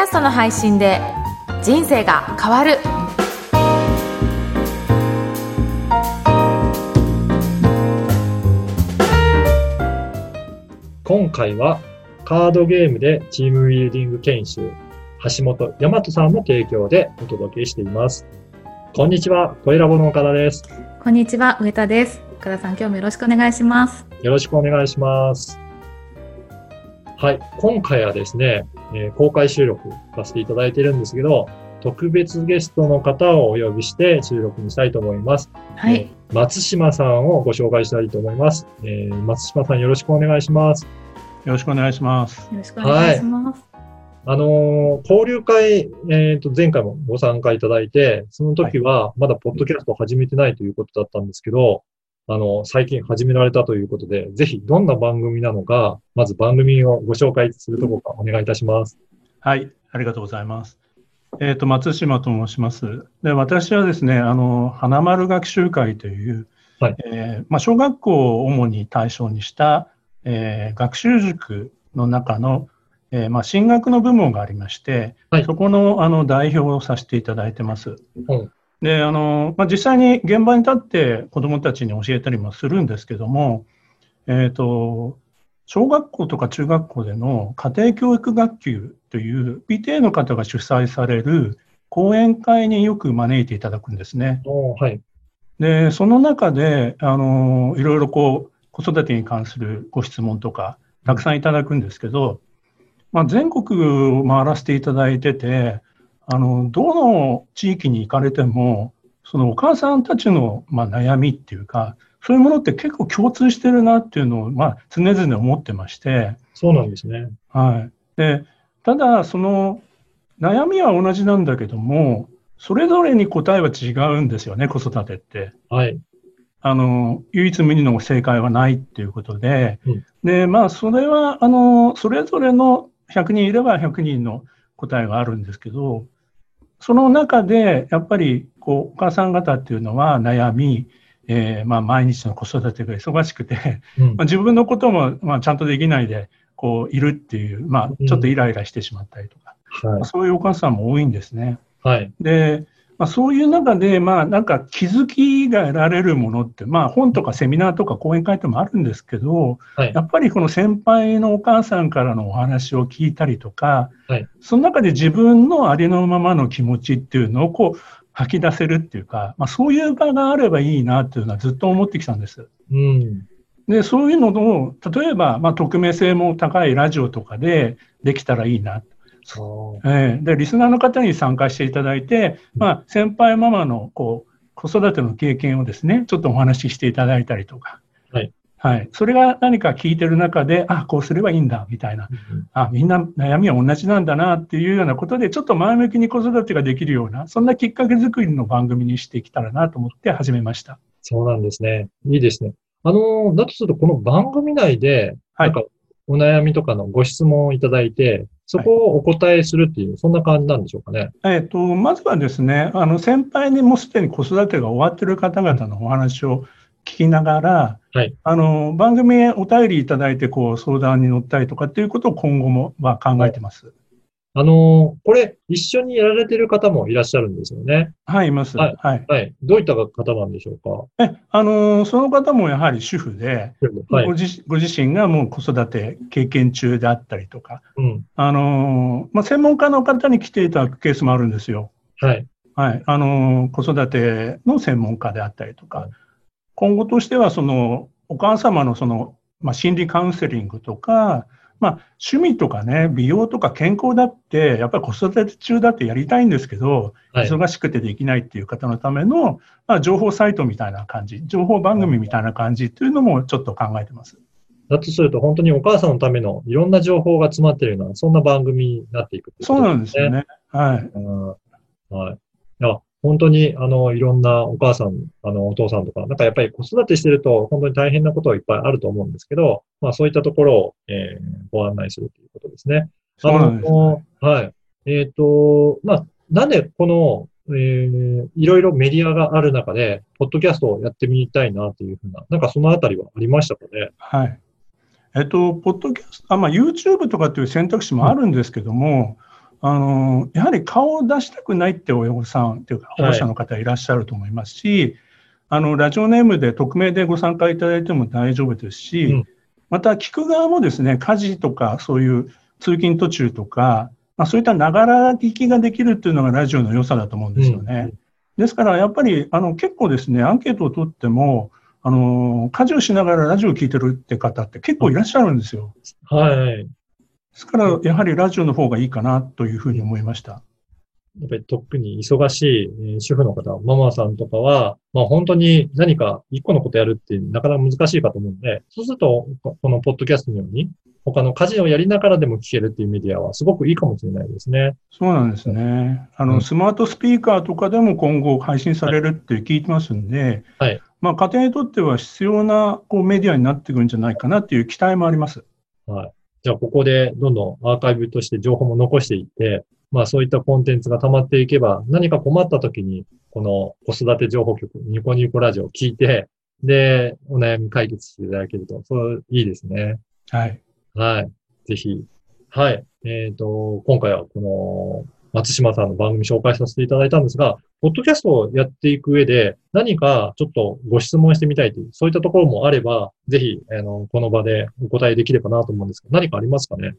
ャストの配信で人生が変わる今回はカードゲームでチームビルディング研修橋本大和さんの提供でお届けしています。こんにちは、声ラボの岡田です。こんにちは、上田です。岡田さん、今日もよろしくお願いします。よろしくお願いします。はい、今回はですね、えー公開収録させていただいているんですけど、特別ゲストの方をお呼びして収録にしたいと思います。はい、えー松島さんをご紹介したいと思います。えー松島さんよろしくお願いします。よろしくお願いします。よろしくお願いします。あのー交流会、えっ、と、前回もご参加いただいて、その時はまだポッドキャストを始めてないということだったんですけど、あの、最近始められたということで、ぜひどんな番組なのか、まず番組をご紹介するところからお願いいたします。はい、ありがとうございます。えっ、と、松島と申します。で、私はですね、あの、花丸学習会という、はいえーまあ、小学校を主に対象にした、えー学習塾の中の、えーまあ、進学の部門がありまして、はいそこのあの代表をさせていただいてます。うんであのまあ、実際に現場に立って子どもたちに教えたりもするんですけども、えー、と小学校とか中学校での家庭教育学級という PTA の方が主催される講演会によく招いていただくんですね。はい。で、その中で、あの、いろいろこう、子育てに関するご質問とか、たくさんいただくんですけど、まあ、全国を回らせていただいてて、あの、どの地域に行かれても、そのお母さんたちの、まあ、悩みっていうか、そういうものって結構共通してるなっていうのを、まあ、常々思ってまして、そうなんですね。はい。で、ただ、その、悩みは同じなんだけども、それぞれに答えは違うんですよね、子育てって。はい。あの、唯一無二の正解はないっていうことで、うんで、まあ、それは、あの、それぞれの100人いれば100人の答えがあるんですけど、その中で、やっぱり、こう、お母さん方っていうのは悩み、えーまあ、毎日の子育てが忙しくて、うんまあ、自分のことも、まあ、ちゃんとできないで、こう、いるっていう、まあ、ちょっとイライラしてしまったりとか、はい。そういうお母さんも多いんですね。はい。で、まあ、そういう中で、まあ、なんか気づきが得られるものって、まあ、本とかセミナーとか講演会ともあるんですけど、はいや。っぱりこの先輩のお母さんからのお話を聞いたりとか、はいその中で自分のありのままの気持ちっていうのをこう吐き出せるっていうか、まあ、そういう場があればいいなっていうのはずっと思ってきたんです。うん。で、そういうのを、例えば、まあ、匿名性も高いラジオとかでできたらいいな。そうええで、リスナーの方に参加していただいて、まあ、先輩ママの、こう、子育ての経験をですね、ちょっとお話ししていただいたりとか。はい。はい。それが何か聞いてる中で、あ、こうすればいいんだ、みたいな。あ、みんな悩みは同じなんだな、っていうようなことで、ちょっと前向きに子育てができるような、そんなきっかけ作りの番組にしていけたらなと思って始めました。そうなんですね。いいですね。あの、だとすると、この番組内で、はいなんか、お悩みとかのご質問をいただいて、そこをお答えするっていう、そんな感じなんでしょうかね。えっ、と、まずはですね、あの、先輩にもうすでに子育てが終わってる方々のお話を聞きながら、はいあの、番組へお便りいただいて、こう、相談に乗ったりとかっていうことを今後も、は考えてます。あの、これ、一緒にやられてる方もいらっしゃるんですよね。はい、います。ははいい。はい。どういった方なんでしょうえ、あの、その方もやはり主婦で、かはいご。自ご自身がもう子育て経験中であったりとか、うん。あの、まあ、専門家の方に来ていただくケースもあるんですよ。はい。はい、あの子育ての専門家であったりとか、はい今後としてはそのお母様のその、まあ、心理カウンセリングとか、まあ、趣味とかね美容とか健康だってやっぱり子育て中だってやりたいんですけど、はい。忙しくてできないっていう方のための、まあ、情報サイトみたいな感じ情報番組みたいな感じっていうのもちょっと考えてます。だとすると、本当にお母さんのためのいろんな情報が詰まっているような、そんな番組になっていくっていそうなんですよ。ね。はい。うんはい。いや、本当に、あの、いろんなお母さん、あの、お父さんとか、なんかやっぱり子育てしてると、本当に大変なことはいっぱいあると思うんですけど、まあそういったところを、えーご案内するということですね。あのはい。えっ、と、まあ、なんでこの、えーいろいろメディアがある中で、ポッドキャストをやってみたいなというふうな、なんかそのあたりはありましたかね？はい。えっと、ポッドキャスト、あ、まあ、YouTube とかっていう選択肢もあるんですけども、あの、やはり顔を出したくないって親御さんというか、保護者の方いらっしゃると思いますし、はい、あの、ラジオネームで匿名でご参加いただいても大丈夫ですし、うん、また聞く側もですね、家事とかそういう通勤途中とか、まあ、そういったながら聞きができるっていうのがラジオの良さだと思うんですよね。うん、ですから、やっぱり、あの、結構ですね、アンケートを取っても、あの、家事をしながらラジオを聞いてるって方って結構いらっしゃるんですよ。はい。ですから、やはりラジオの方がいいかなというふうに思いました。やっぱり特に忙しい主婦の方、ママさんとかは、まあ本当に何か一個のことやるってなかなか難しいかと思うんで、そうすると、このポッドキャストのように、他の家事をやりながらでも聞けるっていうメディアはすごくいいかもしれないですね。そうなんですね。あの、うん、スマートスピーカーとかでも今後配信されるって聞いてますんで、はい。まあ家庭にとっては必要なこうメディアになってくるんじゃないかなっていう期待もあります。はい。じゃあここでどんどんアーカイブとして情報も残していって、まあそういったコンテンツが溜まっていけば、何か困った時に、この子育て情報局、ニコニコラジオを聞いて、で、お悩み解決していただけると、そういいですね。はい。はい。ぜひ。はい。えっ、ー、と、今回はこの、松島さんの番組紹介させていただいたんですが、ポッドキャストをやっていく上で、何かちょっとご質問してみたいという、そういったところもあれば、ぜひ、あの、この場でお答えできればなと思うんですが、何かありますかね？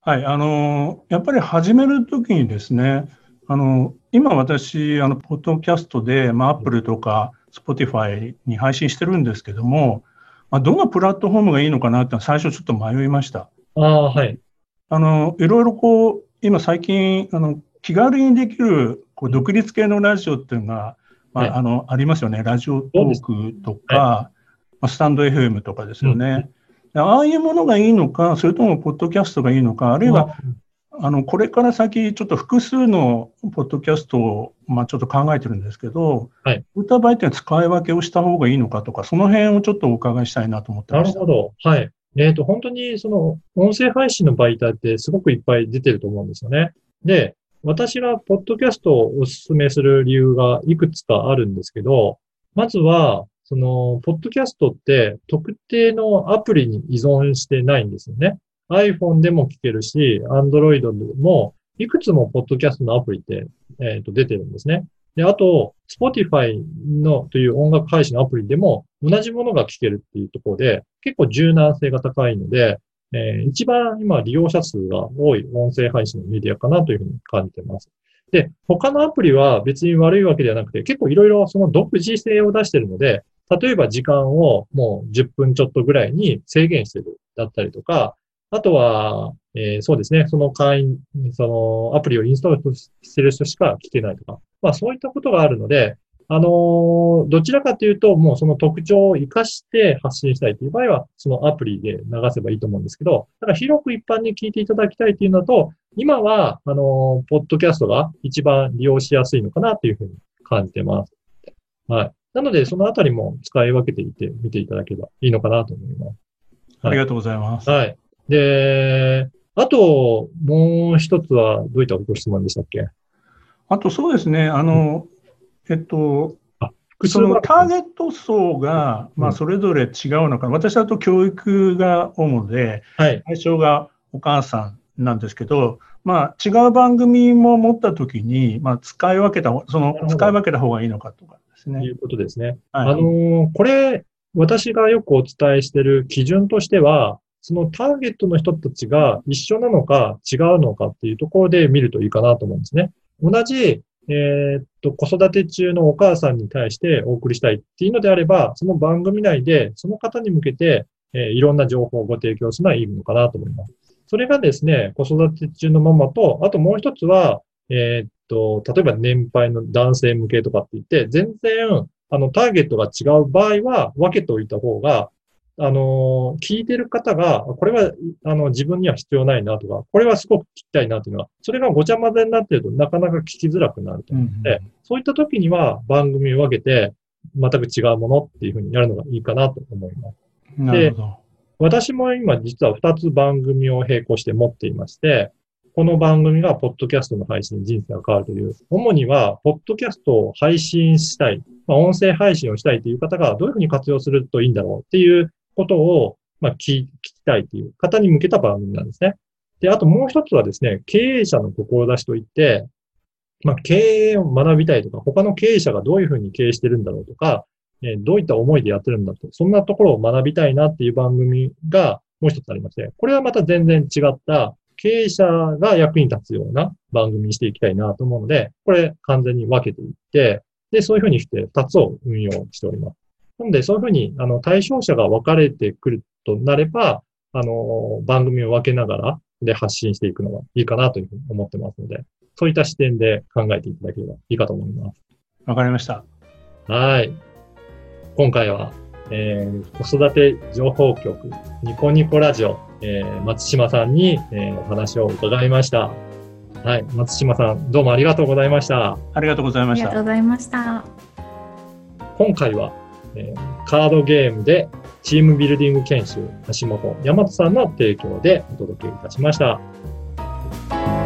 はい、あの、やっぱり始めるときにですね、あの、今私、あの、ポッドキャストで、まあ、Apple とか Spotify に配信してるんですけども、まあ、どのプラットフォームがいいのかなって最初ちょっと迷いました。ああ、はい。あの、いろいろこう、今最近、あの、気軽にできるこう独立系のラジオっていうのが、まあ、あの、ありますよね。ラジオトークとか、まあ、スタンド FM とかですよね。ああいうものがいいのか、それともポッドキャストがいいのか、あるいは、あの、これから先、ちょっと複数のポッドキャストを、まあ、ちょっと考えてるんですけど、はい。歌場合って使い分けをした方がいいのかとか、その辺をちょっとお伺いしたいなと思ってます。なるほど。はい。えっ、ー、と、本当にその音声配信の媒体ってすごくいっぱい出てると思うんですよね。で、私がポッドキャストをお勧めする理由がいくつかあるんですけど、まずは、その、ポッドキャストって特定のアプリに依存してないんですよね。iPhone でも聞けるし、Android でも、いくつもポッドキャストのアプリって、え、ー、と出てるんですね。で、あと、Spotify のという音楽配信のアプリでも同じものが聞けるっていうところで、結構柔軟性が高いので、えー、一番今利用者数が多い音声配信のメディアかなというふうに感じてます。で、他のアプリは別に悪いわけではなくて、結構いろいろその独自性を出してるので、例えば時間をもう10分ちょっとぐらいに制限してるだったりとか、あとは、えー、そうですね、その会員、そのアプリをインストールしてる人しか聞けないとか、まあそういったことがあるので、あの、どちらかというと、もうその特徴を活かして発信したいという場合は、そのアプリで流せばいいと思うんですけど、だから広く一般に聞いていただきたいというのと、今は、あの、ポッドキャストが一番利用しやすいのかなというふうに感じてます。はい。なので、そのあたりも使い分けていて、見ていただければいいのかなと思います。はい、ありがとうございます。はい。で、あと、もう一つは、どういったご質問でしたっけ？あと、そうですね。あの、えっと、そのターゲット層が、まあ、それぞれ違うのか、私だと教育が主で、対象がお母さんなんですけど、まあ、違う番組も持ったときに、まあ、使い分けた、その、使い分けた方がいいのかとかですね。いうことですね。はい、あのこれ、私がよくお伝えしている基準としては、そのターゲットの人たちが一緒なのか違うのかっていうところで見るといいかなと思うんですね。同じえー、っと、子育て中のお母さんに対してお送りしたいっていうのであれば、その番組内でその方に向けて、えー、いろんな情報をご提供するのはいいのかなと思います。それがですね、子育て中のママと、あともう一つは、えー、っと、例えば年配の男性向けとかって言って、全然、あの、ターゲットが違う場合は分けておいた方が、あの、聞いてる方が、これは、あの、自分には必要ないなとか、これはすごく聞きたいなというのは、それがごちゃ混ぜになっているとなかなか聞きづらくなると思うので、うんうん、そういった時には番組を分けて、全く違うものっていうふうにやるのがいいかなと思います。で、私も今実は2つ番組を並行して持っていまして、この番組がポッドキャストの配信で人生が変わるという、主には、ポッドキャストを配信したい、まあ、音声配信をしたいという方がどういうふうに活用するといいんだろうっていうことを、まあ、聞きたいという方に向けた番組なんですね。で、あともう一つはですね、経営者の志といって、まあ、経営を学びたいとか、他の経営者がどういうふうに経営してるんだろうとか、えどういった思いでやってるんだと、そんなところを学びたいなっていう番組がもう一つありまして、これはまた全然違った経営者が役に立つような番組にしていきたいなと思うので、これ完全に分けていって、で、そういうふうにして二つを運用しております。なので、そういうふうに、あの、対象者が分かれてくるとなれば、あの、番組を分けながら、で、発信していくのがいいかなというふうに思ってますので、そういった視点で考えていただければいいかと思います。わかりました。はい。今回は、えー子育て情報局、ニコニコラジオ、えー松島さんに、えーお話を伺いました。はい。松島さん、どうもありがとうございました。ありがとうございましたありがとう。ございました。今回は、えーカードゲームでチームビルディング研修、橋本大和さんの提供でお届けいたしました。